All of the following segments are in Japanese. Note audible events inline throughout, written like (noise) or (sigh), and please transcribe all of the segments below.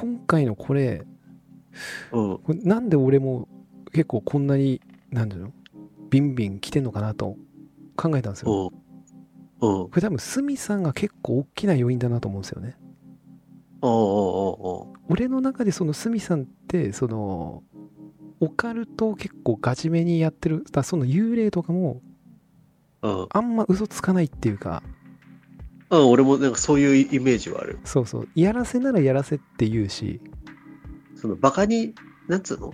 今回のこれうん。なんで俺も結構こんなになんていうのビンビン来てんのかなと考えたんですようん。うん。これ多分鷲見さんが結構大きな要因だなと思うんですよね俺の中でその鷲見さんってそのオカルトを結構ガチめにやってるだその幽霊とかも。あんま嘘つかないっていうかうん。うん、俺もなんかそういうイメージはある。そうそうやらせならやらせって言うしそのバカに、なんつうの？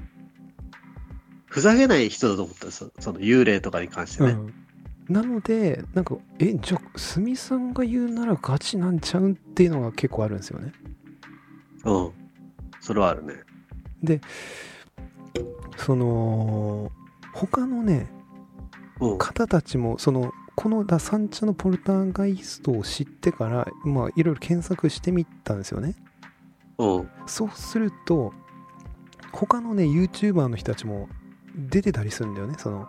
ふざけない人だと思ったそその幽霊とかに関してね。うん、なのでなんかえじゃあ鷲見さんが言うならガチなんちゃうっていうのが結構あるんですよねうん。それはあるね。その他のねうん。方たちもそのこのダサンチャのポルターガイストを知ってからまあいろいろ検索してみたんですよね。うん。そうすると他のね YouTuber の人たちも出てたりするんだよねその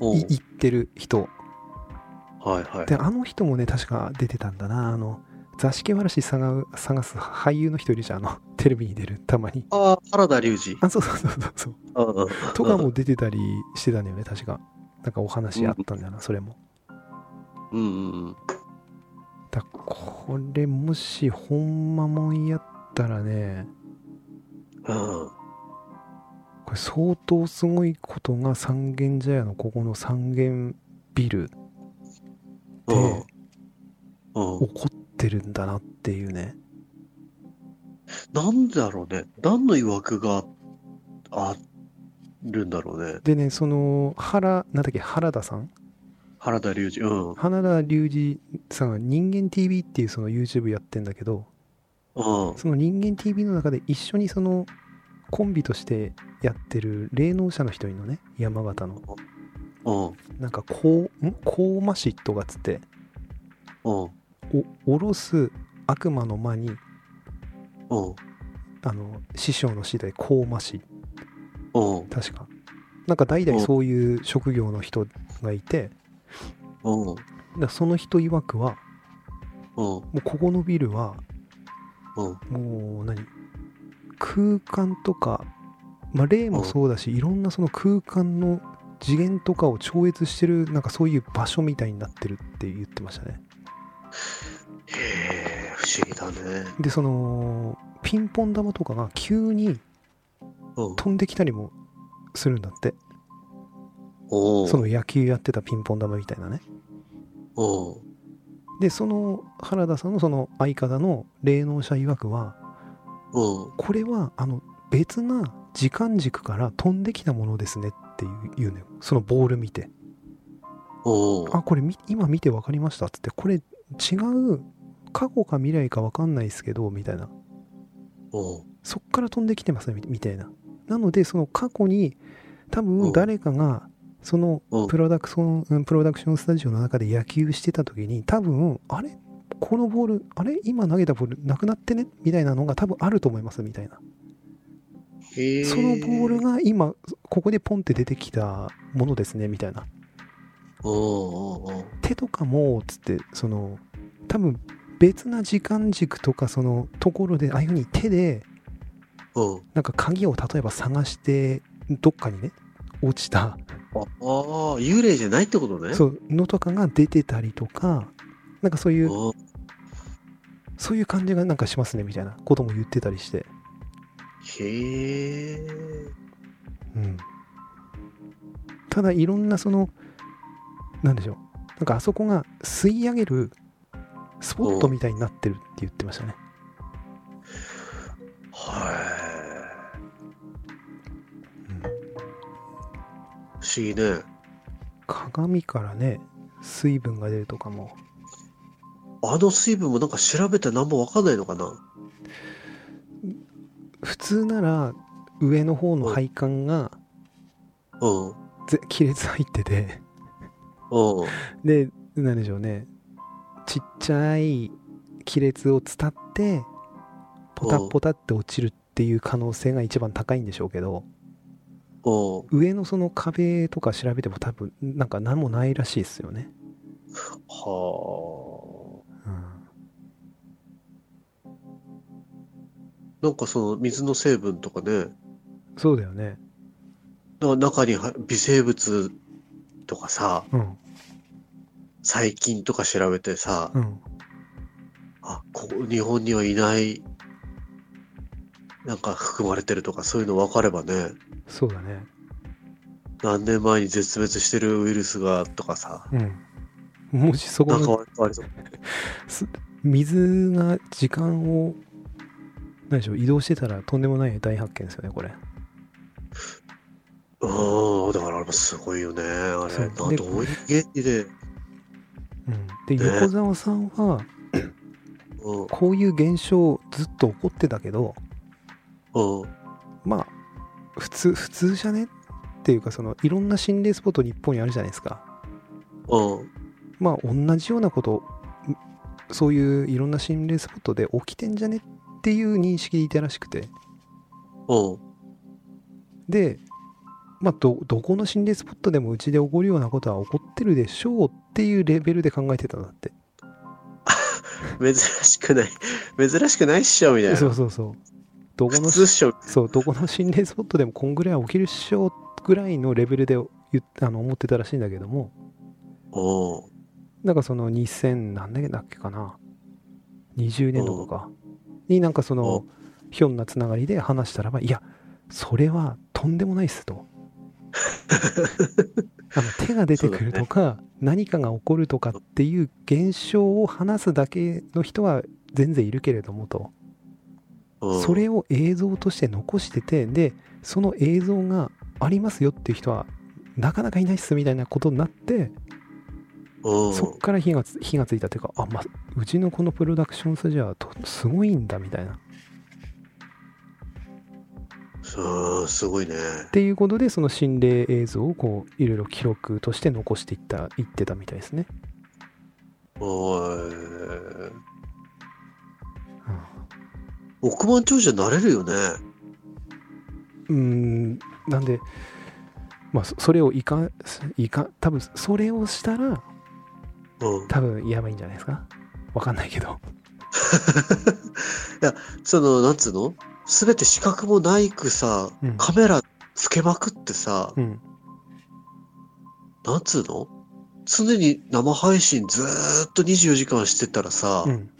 うん。い言ってる人。はいはい。であの人もね確か出てたんだな。あの座敷わらし探う探す俳優の人いるじゃん。あのテレビに出るたまに。ああ、原田龍二。あそうそうそうそうとかも出てたりしてたんだよね確かなんかお話あったんだよなそれもうんうんうん。だこれもしほんまもんやったらねうん。これ相当すごいことが三軒茶屋のここの三軒ビルでうん。うん。起こってるんだなっていうねなんだろうね。何の曰くがあるんだろうね。でねその原なんだっけ原田さん？原田龍二。うん。花田隆二さんが人間 TV っていうその YouTube やってんだけどうん。その人間 TV の中で一緒にそのコンビとしてやってる霊能者の人いるのね山形のうん。なんかこう、ん？コーマシットがつってうん。お下ろす悪魔の間にうん。あの師匠の師でコーマシうん。確かなんか代々そういう職業の人がいてうん。だその人曰くはうん。もうここのビルはうん。もう何？空間とか、まあ、霊もそうだしいろんなその空間の次元とかを超越してるなんかそういう場所みたいになってるって言ってましたねへえ、不思議だね。でそのピンポン玉とかが急にうん。飛んできたりもするんだって。その野球やってたピンポン玉みたいなね。でその原田さんのその相方の霊能者曰くはう。ん。これはあの別な時間軸から飛んできたものですねっていう言うのよ。そのボール見て。あこれみ今見て分かりましたっつって。これ違う過去か未来か分かんないですけどみたいな。そっから飛んできてますねみみたいななのでその過去に多うん。分誰かがそのうん。プロダクションうんプロダクションスタジオの中で野球してた時に多分あれ？このボールあれ？今投げたボールなくなってね？みたいなのが多分あると思いますみたいな。そのボールが今ここでポンって出てきたものですねみたいな。手とかもつってその多分別な時間軸とかそのところでああいうふうに手でうん。なんか鍵を例えば探してどっかにね落ちた。ああ、幽霊じゃないってことね。そうのとかが出てたりとかなんかそういうそういう感じがなんかしますねみたいな。ことも言ってたりして。へえ。うん。ただいろんなそのなんでしょう。なんかあそこが吸い上げるスポットみたいになってるって言ってましたねはうんい。不思議ね。鏡からね水分が出るとかもあの水分もなんか調べて何もわかんないのかな？普通なら上の方の配管がうん。ぜ亀裂入っててうん。でなんでしょうねちっちゃい亀裂を伝ってポタポタって落ちるっていう可能性が一番高いんでしょうけどうん。上のその壁とか調べても多分なんか何もないらしいですよね、はうん、なんかその水の成分とかね、そうだよね。なんか中には微生物とかさ、うん。細菌とか調べてさ、うん。あ、ここ日本にはいない、なんか含まれてるとかそういうの分かればね、そうだね。何年前に絶滅してるウイルスがとかさ、うん。もしそこなんかの割とありそう。(laughs) 水が時間を、何でしょう、移動してたらとんでもない大発見ですよね、これ。うん、だからあれもすごいよね、あれ。どういう原理で、うん。で、ね横澤さんは、うん、こういう現象ずっと起こってたけど、うん、まあ、普通、普通じゃね？っていうか、その、いろんな心霊スポット日本にあるじゃないですか。うん、まあ、同じようなこと、んそういういろんな心霊スポットで起きてんじゃね？っていう認識でいたらしくて。うん。で、まあ、ど、どこの心霊スポットでもうちで起こるようなことは起こってるでしょうっていうレベルで考えてたんだって。(laughs) 珍しくない。珍しくないっしょ、みたいな。そうそうそう。どこ普の。そう、どこの心霊スポットでもこんぐらい起きるっしょぐらいのレベルで言っあの思ってたらしいんだけども、うん。なんかその2000何年だっけかな、20年度とかになんかそのひょんなつながりで話したらば、いや、それはとんでもないっすと。(laughs) あの手が出てくるとか、何かが起こるとかっていう現象を話すだけの人は全然いるけれどもと。うん、それを映像として残しててでその映像がありますよっていう人はなかなかいないっすみたいなことになって、うん、そっから火がつ火がついたっていうかあ、まあ、うちのこのプロダクションスタジオはとすごいんだみたいなっうん、すごいね。ていうことでその心霊映像をこういろいろ記録として残していったいってたみたいですね、おい。うん億万長者になれるよね。うーん。なんでまあそそれをいかいか多分それをしたらうん。多分やばいんじゃないですか？わかんないけど。(laughs) その、なんつうの？すべて視覚もないくさ、うん。カメラつけまくってさ、うん。なんつうの？常に生配信ずーっと24時間してたらさ、うん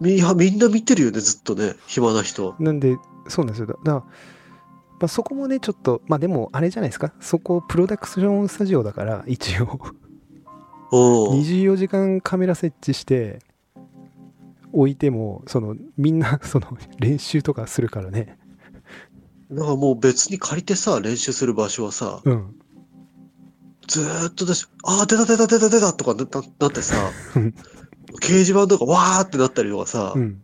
みんなみんな見てるよね、ずっとね、暇な人。なんで、そうなんですよ。だだから、まあ、そこもね、ちょっと、まあでも、あれじゃないですか。そこ、プロダクションスタジオだから、一応、うん。24時間カメラ設置して、置いても、その、みんな、(laughs) その、練習とかするからね。なんかもう別に借りてさ、練習する場所はさ、うん。ずーっとだし、あー、出た出た出た出たとかなななってさうん、(laughs) 掲示板とかわーってなったりとかさ、うん。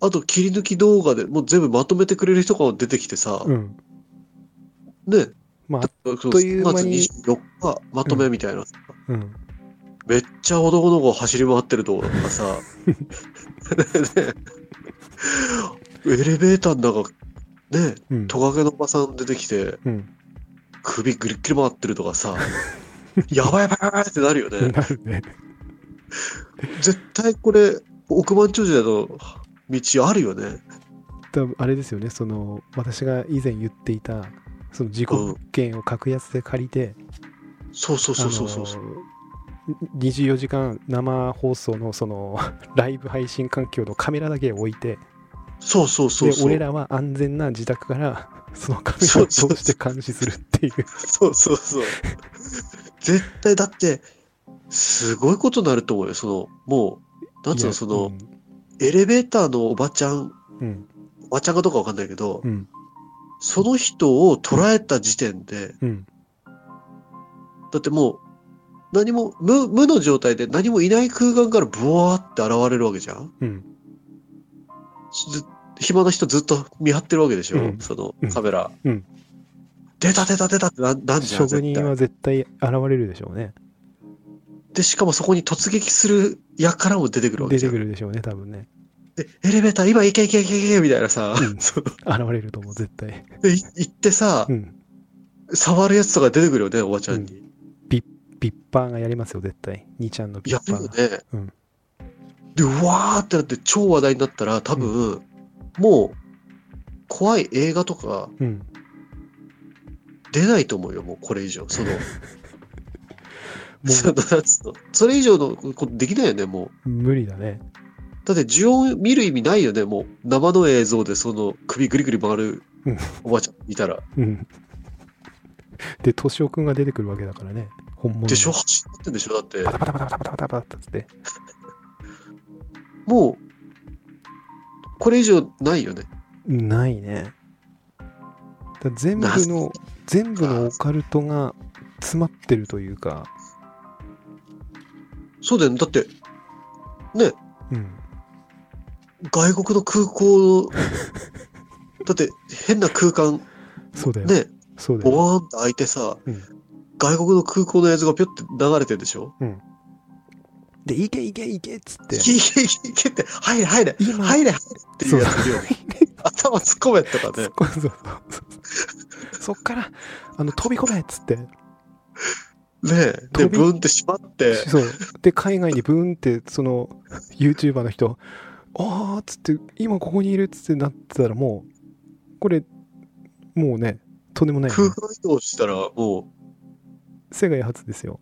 あと切り抜き動画でもう全部まとめてくれる人が出てきてさ、うん。ね、まあ、そうという間に3月24日まとめみたいな、うん。めっちゃ男の子走り回ってるとことかさ、(laughs) ねエレベーターの中、ね、うん。トカゲのおばさん出てきて、うん。首ぐりっきり回ってるとかさ、(laughs) やばいやばいやばいってなるよね。なるね。(laughs) 絶対これ、億万長者の道あるよね。多分あれですよね、その、私が以前言っていた、その自己物件を格安で借りて、そうそうそうそうそうそう。あの24時間生放送のその (laughs) ライブ配信環境のカメラだけ置いてそうそうそうそう。で俺らは安全な自宅からそのカメラを通して監視するっていうそうそうそう。絶対だって、すごいことになると思うよ。その、もう、なんつうの、その、エレベーターのおばちゃん、うん。おばちゃんかどうかわかんないけど、うん。その人を捉えた時点で、うん。だってもう、何も、無、無の状態で何もいない空間からブワーって現れるわけじゃん。うん。ず暇な人ずっと見張ってるわけでしょ、うん。そのうん。カメラ。うん。出た出た出たってななんじゃん、職人。は絶対現れるでしょうねで、しかもそこに突撃する輩も出てくるわけじゃん。出てくるでしょうね多分ねで、エレベーター今行け行け行け行けみたいなさ、うんそう現れると思う絶対でい行ってさ、うん触るやつとか出てくるよね、おばちゃんに。ビッパーがやりますよ絶対2ちゃんのビやッパーがね。うんで、うわーってなって超話題になったら、多分、もう、怖い映画とかうん。出ないと思うよ、もうこれ以上。その、もそれ以上のことできないよね、もう。う無理だね。だって、呪音見る意味ないよね、もう。生の映像でその首ぐりぐり回るうんおばあちゃんいたら。うん。で、敏夫くんが出てくるわけだからね。本物のでしょ走ってんでしょだってパ。タパタパタパタパタパタって。もう、これ以上ないよね。ないね。だ全部の、全部のオカルトが詰まってるというか、そうだよね。だって、ね、うん。外国の空港の、(laughs) だって変な空間、そうだよ。ね、そうだよ。ボワーンって開いてさ、うん外国の空港の映像がぴょって流れてるでしょ？で、いけいけいけっつってい。けいけいけいけって、入れ入れ今入れ入れっていうやついるよね。(laughs) 頭突っ込めとかね。そうそうそうそっから、あの、飛び込めっつって。ねえ。で、ブンって閉まって、そう。で、海外にブーンって、その、YouTuber の人、あーっつって、今ここにいるっつってなってたらもう、これ、もうね、とんでもないよね、空間移動したらも世界初ですよ。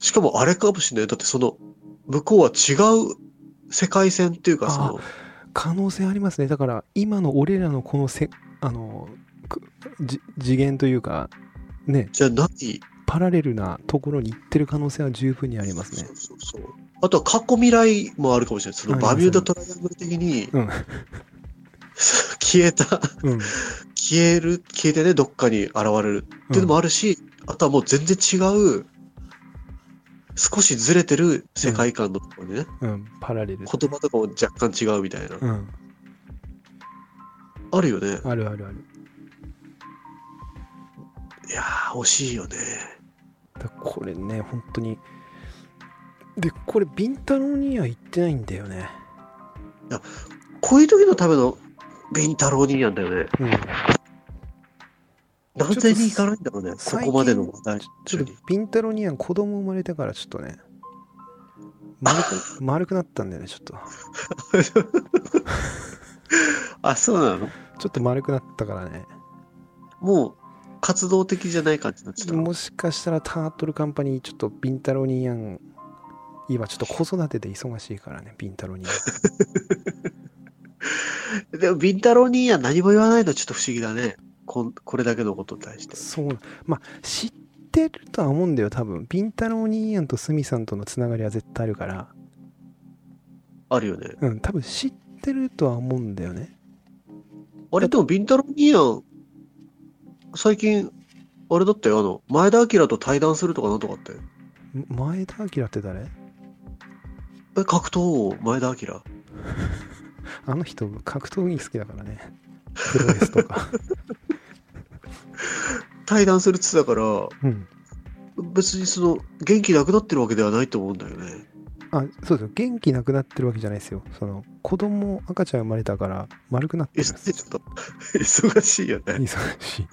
う、しかもあれかもしれない。だってその、向こうは違う世界線っていうか、その、可能性ありますね。だから、今の俺らのこのせ、あの、次元というか、ね、じゃない、パラレルなところに行ってる可能性は十分にありますねそ。うそうそう。あとは過去未来もあるかもしれない。そのバミューダトライアングル的に、うん (laughs) 消えた、うん。消える、消えてね、どっかに現れるっていうのもあるし、あとはもう全然違う、少しずれてる世界観のところにね、うん。パラレル。言葉とかも若干違うみたいな。うん。あるよね。あるあるある。いやー、惜しいよね。だこれね、本当に。で、これ、ビンタロウには行ってないんだよね。こういう時のためのビンタロウになんだよね。うん。なぜに行かないんだろうね。こ最近こまでの話題ちょ。っとビンタロウには子供生まれてからちょっとね、丸く (laughs) 丸くなったんだよね、ちょっと。(laughs) あ、そうなの？ちょっと丸くなったからね。もう、活動的じゃない感じになっちゃった。もしかしたらタートルカンパニー、ちょっとビンタロウニアン、今ちょっと子育てで忙しいからね、ビンタロウニアン。(laughs) でも、ビンタロウには何も言わないのちょっと不思議だね。こんこれだけのことに対して。そう、まあ、知ってるとは思うんだよ、多分。ビンタロウニアンとスミさんとのつながりは絶対あるから、あるよね。うん、多分知ってるとは思うんだよね。あれ、でも、ビンタロウニーン、最近、あれだったよ、あの、前田明と対談するとかなんとかって。前田明って誰？え、格闘王、前田明。あの人、格闘技好きだからね。プロレスとか。(laughs) 対談するって言ってたから、うん。別にその、元気なくなってるわけではないと思うんだよね。あ、そうですよ。元気なくなってるわけじゃないですよ。その、子供、赤ちゃん生まれたから、丸くなってえ、るんですちょっと、(laughs) 忙しいよね。忙しい。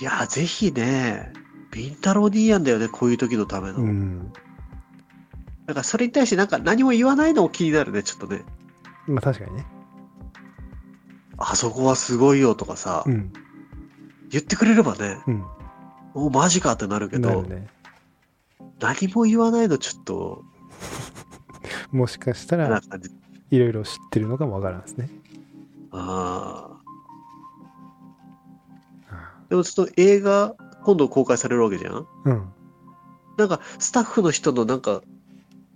いやー、ぜひね、ビンタロウニーヤンだよね、こういう時のための。うん。だからそれに対してなんか何も言わないのも気になるね、ちょっとね。まあ確かにね。あそこはすごいよとかさ、うん。言ってくれればね、うん。おマジかってなるけど、ね。何も言わないのちょっと、(laughs) もしかしたら。いろいろ知ってるのかもわからんですね。ああ。あでもちょっと映画、今度公開されるわけじゃん？うん。なんか、スタッフの人のなんか、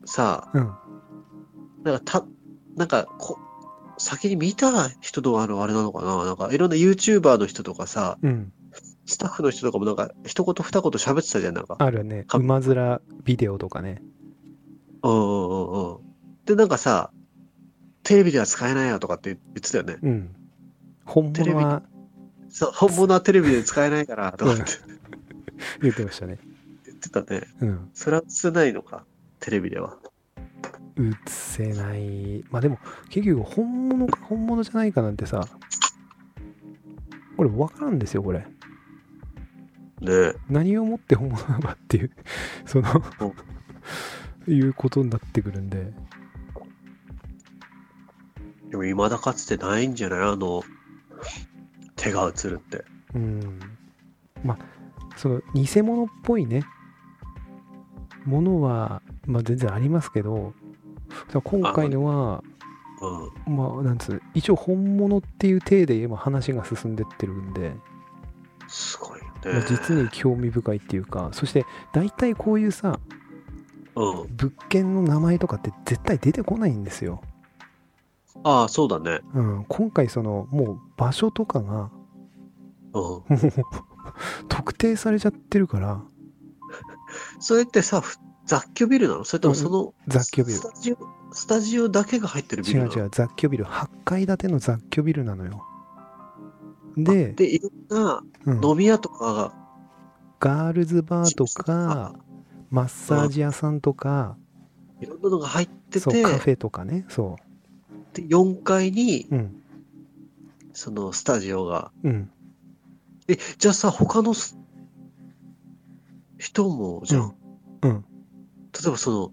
さ、うん。なんかた、なんかこ、先に見た人のあの、あれなのかな？なんか、いろんな YouTuber の人とかさ、うん。スタッフの人とかもなんか、一言二言喋ってたじゃん、なんか。あるね。か馬面ビデオとかね。うんうんうんうん。で、なんかさ、テレビでは使えないよとかって言ってたよね。うん。本テレビ物はそう、本物はテレビで使えないから、とかって言ってましたね。言ってたね。うん。それは映せないのか、テレビでは。映せない。まあでも、結局本物か本物じゃないかなんてさ、これ分からんですよ、これ。ねえ。何をもって本物なのかっていう、(laughs) そのうん、いうことになってくるんででも未だかつてないんじゃない？あの、手が映るって。うんまあその偽物っぽいねものは、まあ、全然ありますけど今回のはうん。まあなんつう一応本物っていう体で今話が進んでってるんで、すごいね。実に興味深いっていうかそして大体こういうさうん。物件の名前とかって絶対出てこないんですよ、ああ、そうだね。うん、今回そのもう場所とかがうん。(laughs) 特定されちゃってるから。(laughs) それってさ、ふ雑居ビルなの？それともその、雑居ビル。スタジオ、スタジオだけが入ってるビルなの？違う違う。雑居ビル。8階建ての雑居ビルなのよ。で、で、いろんなうん。飲み屋とかが、ガールズバーとかマッサージ屋さんとか、いろんなのが入ってて、カフェとかね。そで4階に、ううん。そのスタジオが。うん。え、じゃあさ、他のす人も、じゃあ、うん。例えばその、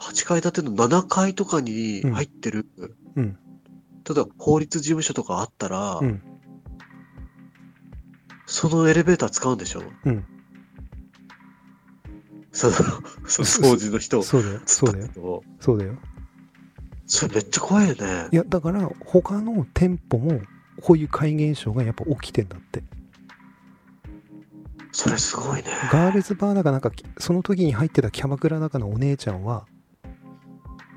8階建ての7階とかに入ってる、うん。例えば法律事務所とかあったら、うん。そのエレベーター使うんでしょ？うん。その、その掃除の人。そうだよ。そうだよ。よ。そうだよそれめっちゃ怖いよねい。やだから他の店舗もこういう怪現象がやっぱ起きてんだってそれすごいね。ガールズバーだかなんかその時に入ってたキャバクラだかのお姉ちゃんは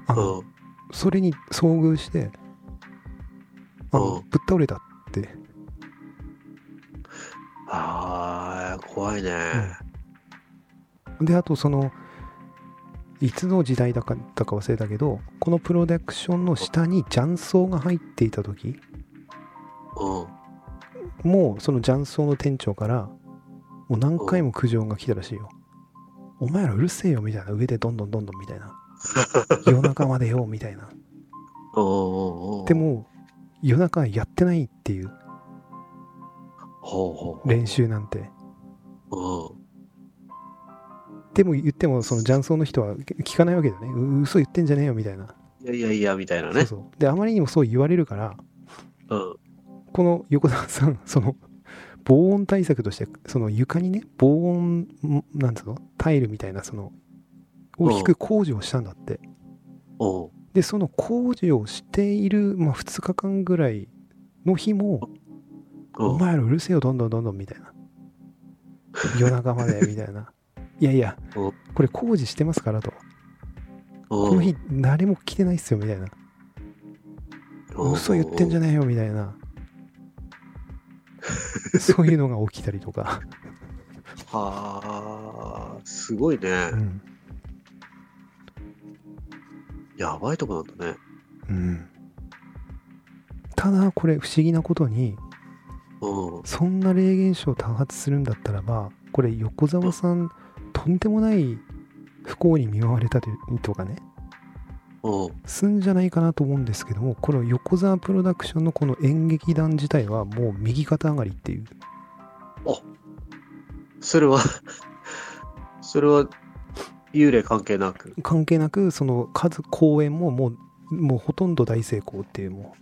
あの、うん。それに遭遇してあのうんぶっ倒れたってああ、怖いね。であとそのいつの時代だかだか忘れたけどこのプロダクションの下に雀荘が入っていた時うん。もうその雀荘の店長からもう何回も苦情が来たらしいよお前らうるせえよみたいな上でどんどんどんどんみたいな夜中までよみたいな。で、も夜中やってないっていう。練習なんてうん。でも言ってもその雀荘の人は聞かないわけだよねう嘘言ってんじゃねえよみたいな、いやいやいや、みたいなね。そうそうであまりにもそう言われるからうん。この横澤さん (laughs) その防音対策としてその床にね防音んなんつうの？タイルみたいなそのを引く工事をしたんだってうん。でその工事をしている、まあ、2日間ぐらいの日も「うん。お前らうるせえよどんどんどんどん」みたいな夜中までみたいないやいやうんこれ工事してますからと。ここの日誰も来てないっすよみたいな。嘘言ってんじゃねねえよみたいな。そういうのが起きたりとか、(laughs) はあ、すごいね。うん。やばいとこなんだね。うん、ただこれ不思議なことにうん。そんな霊現象多発するんだったらばこれ横澤さんとんでもない不幸に見舞われたというとかねうん。すんじゃないかなと思うんですけどもこの横澤プロダクションのこの演劇団自体はもう右肩上がりっていうそれは、(laughs) それは、幽霊関係なく？関係なくその数公演ももうもうほとんど大成功っていうも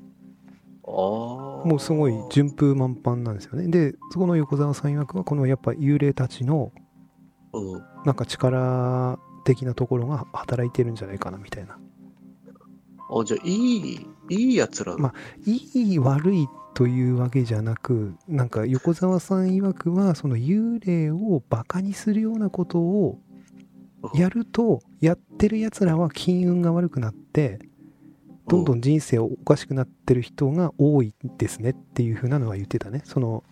ああ。うもうすごい順風満帆なんですよねでそこの横澤さん曰くはこのやっぱ幽霊たちのうん。なんか力的なところが働いてるんじゃないかなみたいなあ、じゃあ、いい、いいやつら。まいい悪いというわけじゃなくなんか横澤さん曰くはその幽霊をバカにするようなことをやるとやってるやつらは金運が悪くなってどんどん人生おかしくなってる人が多いですねっていう風なのは言ってたねその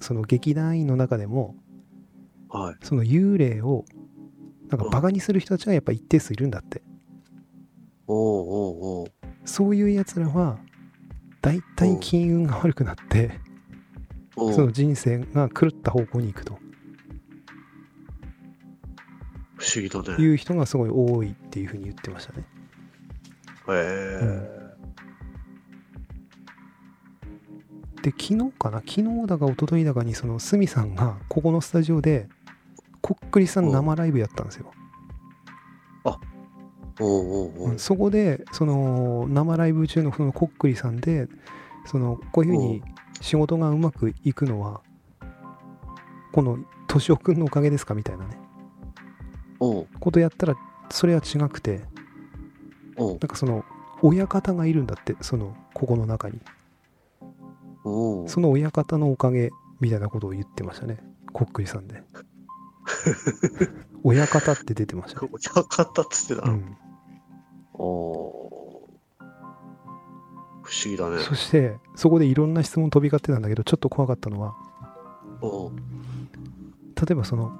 その劇団員の中でもはい。その幽霊をなんかバカにする人たちがやっぱ一定数いるんだって。おうおうおう。そういうやつらは大体金運が悪くなってその人生が狂った方向に行くと。不思議だね。いう人がすごい多いっていう風に言ってましたね。へえ。で昨日かな？昨日だか一昨日だかにその鷲見さんがここのスタジオでこっくりさん生ライブやったんですよ。おうおうおう。うんそこでその生ライブ中のそのこっくりさんでそのこういうふうに仕事がうまくいくのはこの敏夫君のおかげですかみたいなね。ことやったらそれは違くてなんかその親方がいるんだってそのここの中に。その親方のおかげみたいなことを言ってましたね。こっくりさんで (laughs) 親方って出てましたね、親方っつってたの、うん、お不思議だね。そしてそこでいろんな質問飛び交ってたんだけどちょっと怖かったのはおう例えばその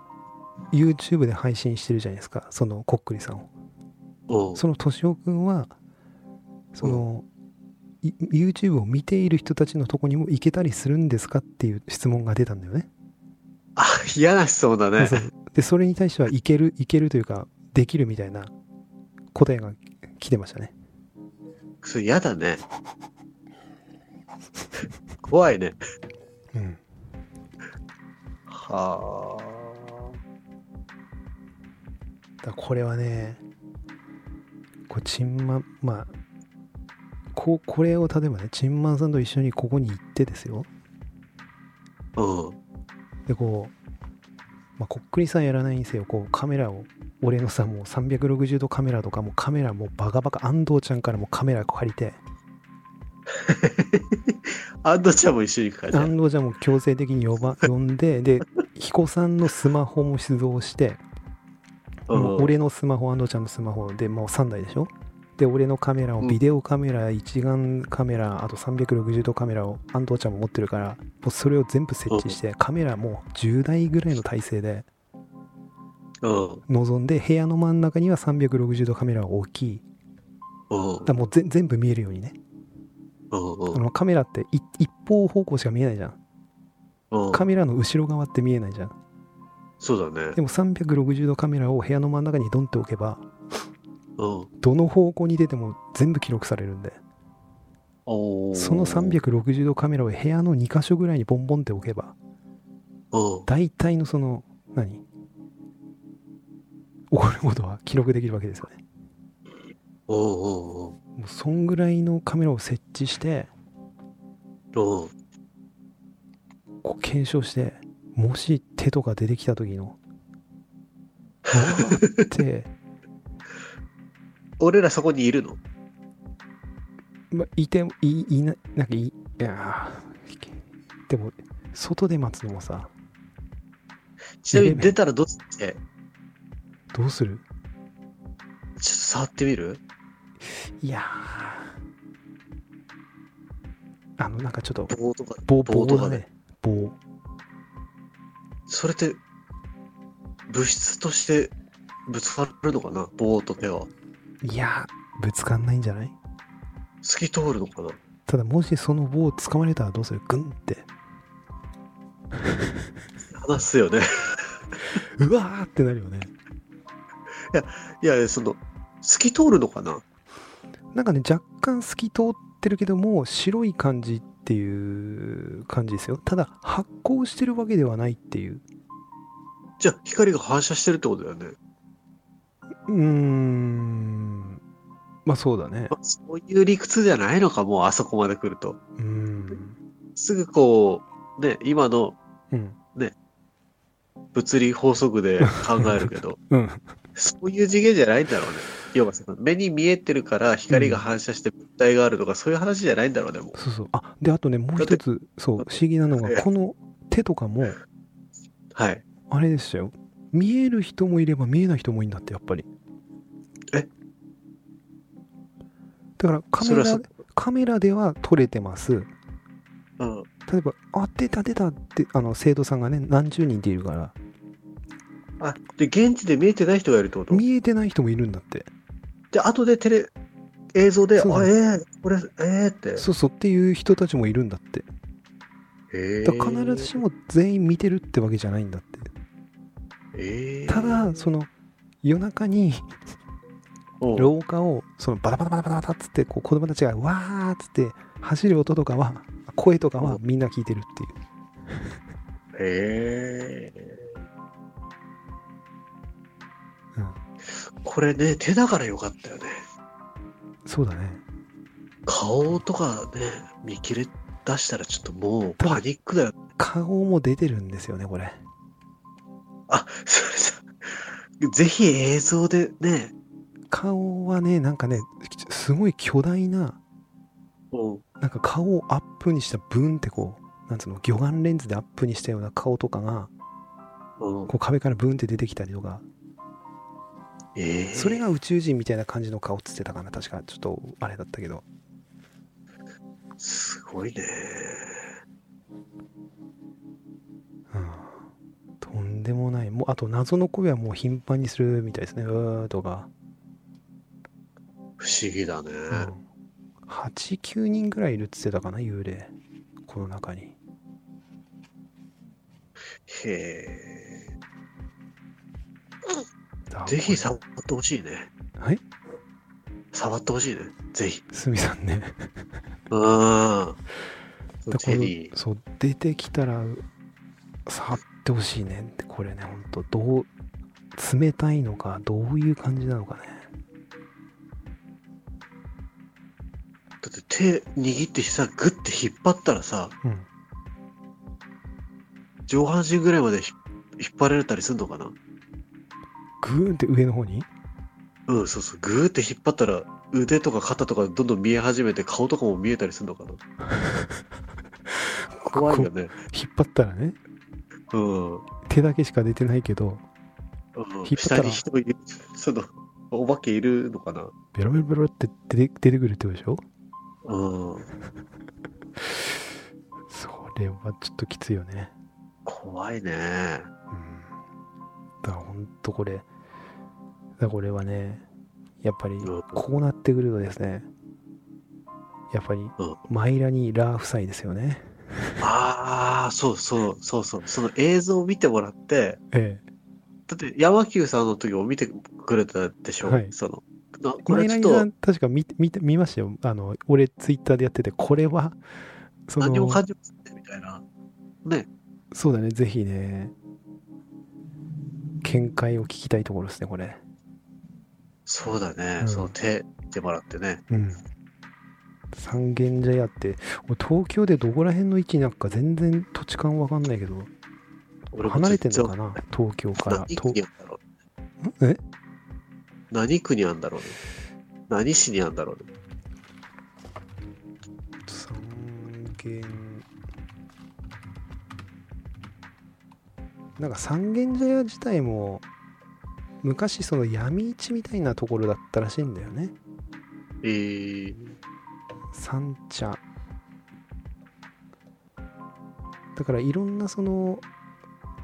YouTube で配信してるじゃないですかそのこっくりさんを。その敏夫君はその、い YouTube を見ている人たちのとこにも行けたりするんですかっていう質問が出たんだよね。あ、嫌な質問だねでそれに対してはいけるいけるというかできるみたいな答えが来てましたね。それ嫌だね。怖いね。うん、はだからこれはねこうチンマンまあここれを例えばねチンマンさんと一緒にここに行ってですよあ。うん。でこう、まあ、こっくりさんやらないにせよこうカメラを俺のさもう360度カメラとかもうカメラもうバカバカ安藤ちゃんからもカメラ借りてアンドちゃんも一緒に行くからじゃん。安藤ちゃんも強制的に呼ば (laughs) 呼んでで彦さんのスマホも出動してもう俺のスマホ安藤ちゃんのスマホでもう3台でしょで俺のカメラをうんビデオカメラ一眼カメラあと360度カメラを安藤ちゃんも持ってるからもうそれを全部設置してカメラもう10台ぐらいの体制でうん。で部屋の真ん中には360度カメラを置きうん。だもうぜ全部見えるようにねうん。あのカメラってい一方方向しか見えないじゃんうん。カメラの後ろ側って見えないじゃんそうだねで。も360度カメラを部屋の真ん中にドンって置けばうん。どの方向に出ても全部記録されるんでその。360度カメラを部屋の2箇所ぐらいにボンボンって置けばうん。大体のその何？起こることは記録できるわけですよねもうそんぐらいのカメラを設置して。こう検証してもし手とか出てきた時の (laughs) って、俺らそこにいるの？ま、いてもいいななんかいいいやーでも外で待つのもさちなみに出たらどうしてどうする？ちょっと触ってみる？いやー。あのなんかちょっと棒とか。棒棒とかね。棒。それって、物質としてぶつかるのかな？棒と手は。いやーぶつかんないんじゃない？透き通るのかなただもしその棒を掴まれたらどうする？グンって。話すよね。うわーってなるよね。いや、その、透き通るのかな？なんかね若干透き通ってるけども白い感じっていう感じですよ。ただ発光してるわけではないっていう。じゃあ、光が反射してるってことだよね。うーん。まあそうだね。まあそういう理屈じゃないのか、もうあそこまで来ると。うーんすぐこう、ね、今のうん。物理法則で考えるけど、(laughs) うん。そういう次元じゃないんだろうね。要は目に見えてるから光が反射して物体があるとか、そういう話じゃないんだろうね、もう。そうそう。あであとねもう一つそう不思議なのがこの手とかもはい。あれでしたよ。見える人もいれば見えない人もいいんだってやっぱりだからカメラカメラでは撮れてます。うん。例えば「あ出た出た」ってあの生徒さんがね何十人っているから。あ、で、現地で見えてない人がいるってこと？見えてない人もいるんだって。で、後でテレ、映像で、あ、ええこれ、ええって。そうそうっていう人たちもいるんだって。だ必ずしも全員見てるってわけじゃないんだって。ええただその夜中にうん廊下をそのバタバタバタバタっつってこう子供たちがわーっつって走る音とかは声とかはみんな聞いてるっていう。へえうん。これね、手だからよかったよね。そうだね。顔とかね、見切れ出したらちょっともうパニックだよ。顔も出てるんですよねこれ。あ、それさ、ぜひ映像でね、顔はねなんかねすごい巨大なうん、なんか顔をアップにしたブンってこうなんつうの魚眼レンズでアップにしたような顔とかがうん、こう壁からブンって出てきたりとか。ええ。それが宇宙人みたいな感じの顔っつってたかな確かちょっとあれだったけど。すごいね。うん。とんでもない。もうあと謎の声はもう頻繁にするみたいですね。うーとか、不思議だね。うん、89人ぐらいいるっつってたかな幽霊この中にへえ。だぜひ触ってほしいね。はい？触ってほしいね。ぜひ。すみさんねうん。そう出てきたら触ってほしいねってこれねほんとどう冷たいのかどういう感じなのかね手握ってさ、グッて引っ張ったらさ、うん。上半身ぐらいまでひ引っ張られたりすんのかな？グーンって上の方に？うん、そうそう。グーって引っ張ったら、腕とか肩とかどんどん見え始めて、顔とかも見えたりするのかな？(laughs) 怖いよね。引っ張ったらね。うん。うん手だけしか出てないけど引っ張ったら下に人いる、その、お化けいるのかな？ベロベロベロって出て出てくるってことでしょ？うん。それはちょっときついよね怖いね。うんだからほんとこれだからこれはねやっぱりうんこうなってくるとですねやっぱりうんマイラニーラー夫妻ですよねああ、そうそう、そうそう。その映像を見てもらって、ええだって山久さんの時も見てくれたでしょ、はいその、なこマれちょっと。ん確か見て見て見ましたよ。あの俺ツイッターでやっててこれはそ何もの感じませんね、みたいな。ね。そうだね。ぜひね見解を聞きたいところですねこれ。そうだね。うん。その手見てもらってね。うん。三軒茶屋って俺東京でどこら辺の位置になるか全然土地勘わかんないけど離れてんのかな？東京から。え？う何国あんだろうね。何市にあんだろうね。三軒。なんか三軒茶屋自体も昔その闇市みたいなところだったらしいんだよね。えー、三茶。だからいろんなその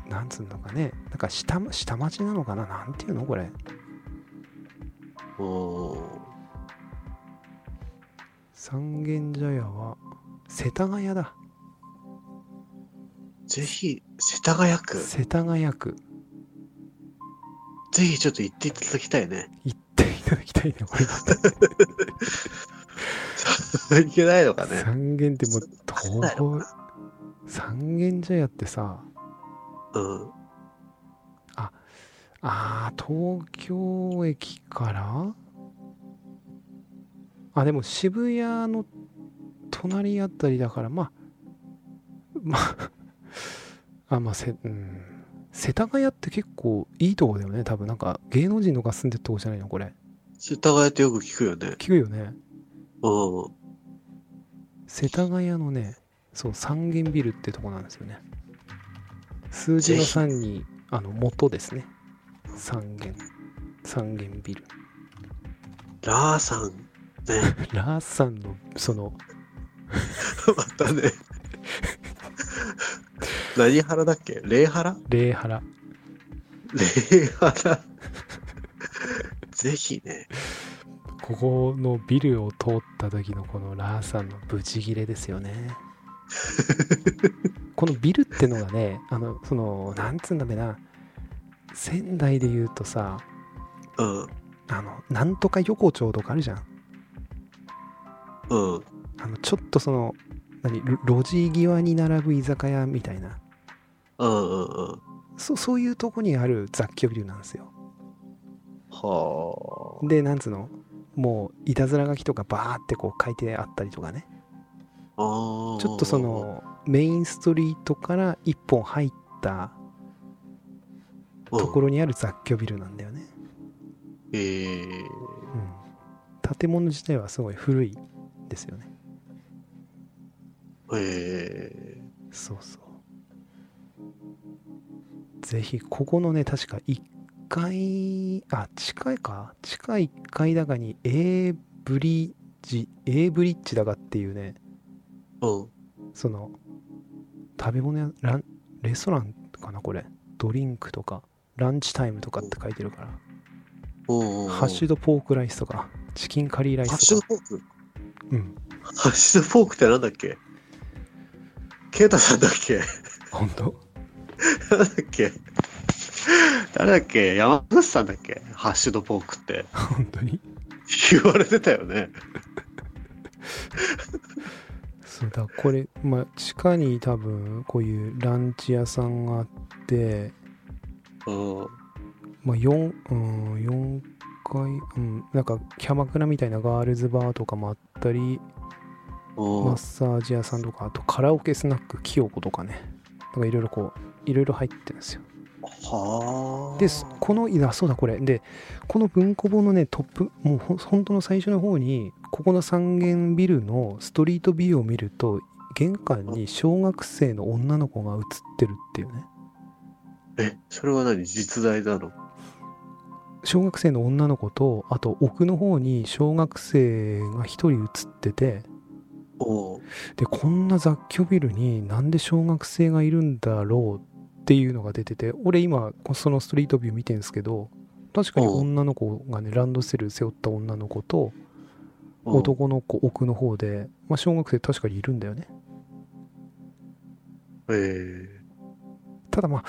なんつうのかね。なんか下下町なのかな？なんていうの？これ。三軒茶屋は世田谷だぜひ、世田谷区、世田谷区ぜひちょっと行っていただきたいね。行っていただきたいねこれいけないのかね。三軒ってもうそう三軒茶屋ってさうん。あー東京駅から？あでも渋谷の隣あたりだからまあまああまあせうん。世田谷って結構いいとこだよね多分。なんか芸能人のが住んでるとこじゃないのこれ。世田谷ってよく聞くよね。聞くよね。うん。世田谷のねそう三軒ビルってとこなんですよね。数字のぜひ。3にあの元ですね三軒三軒ビルラーさん、ね。(laughs) ラーさんのその (laughs) またね。何原だっけ？霊原？礼原霊原。ぜひね。ここのビルを通った時のこのラーさんのブチギレですよね (laughs) このビルってのがねあのそのなんつうんだべな仙台で言うとさうん。あのなんとか横丁とかあるじゃんうん。あのちょっとその何路路地際に並ぶ居酒屋みたいなうんうんうん。そそういうとこにある雑居ビルなんですよははあ。でなんつうの？もういたずら書きとかバーってこう書いてあったりとかねちょっとそ、のメインストリートから一本入ったうんところにある雑居ビルなんだよね、えー、うん、建物自体はすごい古いですよね。えそうそう。ぜひここのね確か1階あ近いか？地下1階だかに A ブリッジ A ブリッジだかっていうねー、うん。その食べ物やランレストランかなこれ？ドリンクとかランチタイムとかって書いてるから。ハッシュドポークライスとか。チキンカリーライハッシュスとかドフォーク？うん。ハッシュドフォークってなんだっけ？ケイタさんだっけ？本当？なんだっけ？誰だっけ？山口さんだっけ？ハッシュドポークって。本当に？言われてたよね。そうだこれまあ地下に多分こういうランチ屋さんがあってうん。まあ4うん4階うんなんかキャバクラみたいなガールズバーとかもあったりうん。マッサージ屋さんとかあとカラオケスナックキヨコとかね。なんかいろいろこういろいろ入ってるんですよ。はあ。でこのいやそうだこれ。でこの文庫本のねトップもうほん本当の最初の方にここの三軒ビルのストリートビューを見ると玄関に小学生の女の子が写ってるっていうねえ、それは何？実在なの？小学生の女の子とあと奥の方に小学生が一人写っててでこんな雑居ビルになんで小学生がいるんだろうっていうのが出てて俺今そのストリートビュー見てるんですけど確かに女の子がねランドセル背負った女の子と男の子奥の方で、まあ、小学生確かにいるんだよね。え。ただまあ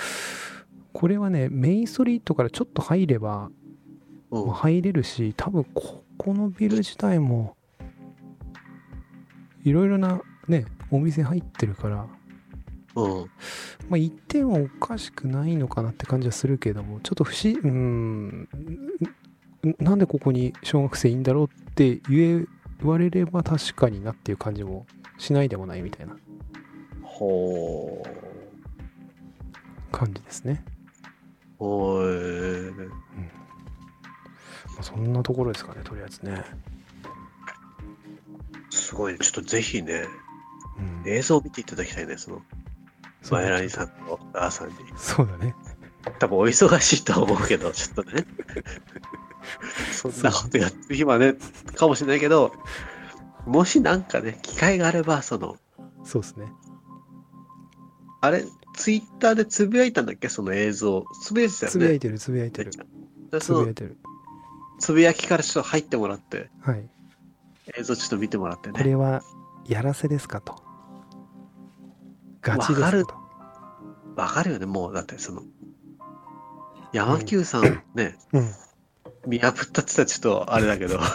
これはねメインストリートからちょっと入ればー、うんまあ入れるし多分ここのビル自体もいろいろなねお店入ってるからうん。まあ1点はおかしくないのかなって感じはするけどもちょっと不思うーんなんでここに小学生いいんだろうって言え言われれば確かになっていう感じもしないでもないみたいなほう。感じですね、おーまあ、そんなところですかねとりあえずね、すごいね。ちょっとぜひね、うん、映像を見ていただきたいね、その、マエラニさんとダーさんに。そうだね。多分お忙しいとは思うけど、ちょっとね。(laughs) そんなことやってる暇ね、かもしれないけど、もしなんかね、機会があれば、その、そうですね。あれ、ツイッターでつぶやいたんだっけ？その映像。つぶやいてたよね。つぶやいてるつぶやいてるつぶやいてるつぶやきからちょっと入ってもらって、はい映像ちょっと見てもらってね。これはやらせですかとガチですかとわかるよね、もう。だってその、山久さんね、うん見破ったって言ったらちょっとあれだけど。(laughs)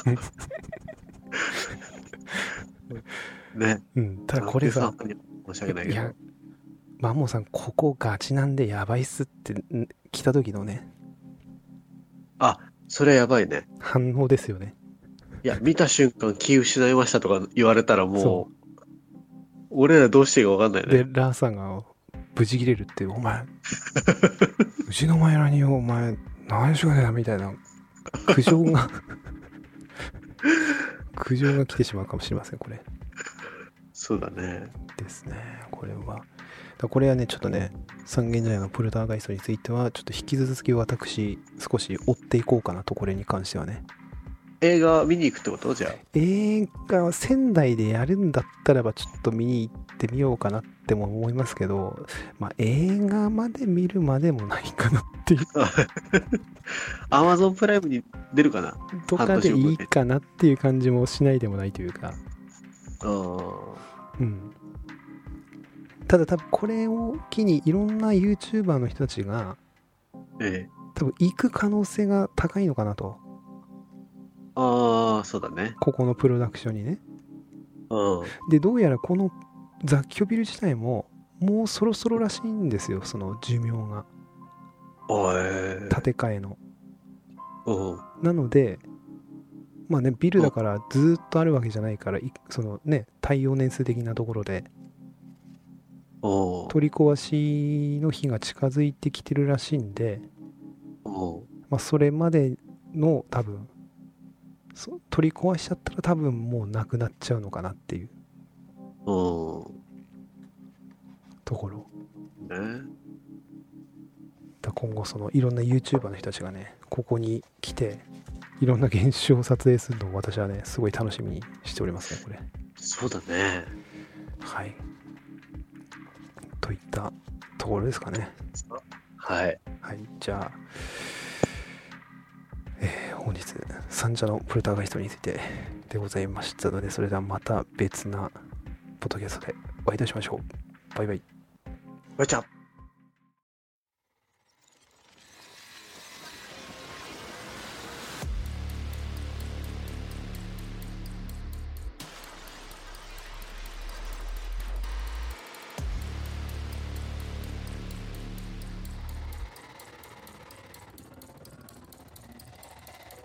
ね。うんただこれさ山久さんに申し訳ないけど。マンモさんここガチなんでやばいっすってん来た時のねそれはやばいね。反応ですよねいや、見た瞬間気失いましたとか言われたらもそう俺らどうしていいかわかんないね。でラーさんがブチ切れるってお前 (laughs) うちの前らにお前何しようねなみたいな苦情が (laughs) 苦情が来てしまうかもしれませんこれそうだね。ですねこれはだこれはねちょっとね三軒茶屋のプルターガイストについてはちょっと引き続き私少し追っていこうかなとこれに関してはね。映画見に行くってこと？じゃあ。映画は仙台でやるんだったらばちょっと見に行ってみようかなっても思いますけどまあ映画まで見るまでもないかなっていう。アマゾンプライムに出るかなとかでいいかなっていう感じもしないでもないというか。うん。うんただ多分これを機にいろんな YouTuber の人たちがええ。多分行く可能性が高いのかなとああ、そうだね。ここのプロダクションにねうん。でどうやらこの雑居ビル自体ももうそろそろらしいんですよその寿命がおい。建て替えのうん。なのでまあねビルだからずーっとあるわけじゃないからいそのね耐用年数的なところで取り壊しの日が近づいてきてるらしいんで、まあ、それまでの多分そ取り壊しちゃったら多分もうなくなっちゃうのかなっていう。おところ。うね。だ今後そのいろんな YouTuber の人たちがねここに来ていろんな現象を撮影するのを私はねすごい楽しみにしておりますねこれ。そうだね。はいたところですかね。はい。はい。じゃあえー本日三者のプロタガイストについてでございましたのでそれではまた別なポッドキャストでお会いいたしましょう。バイバイ。バイチャ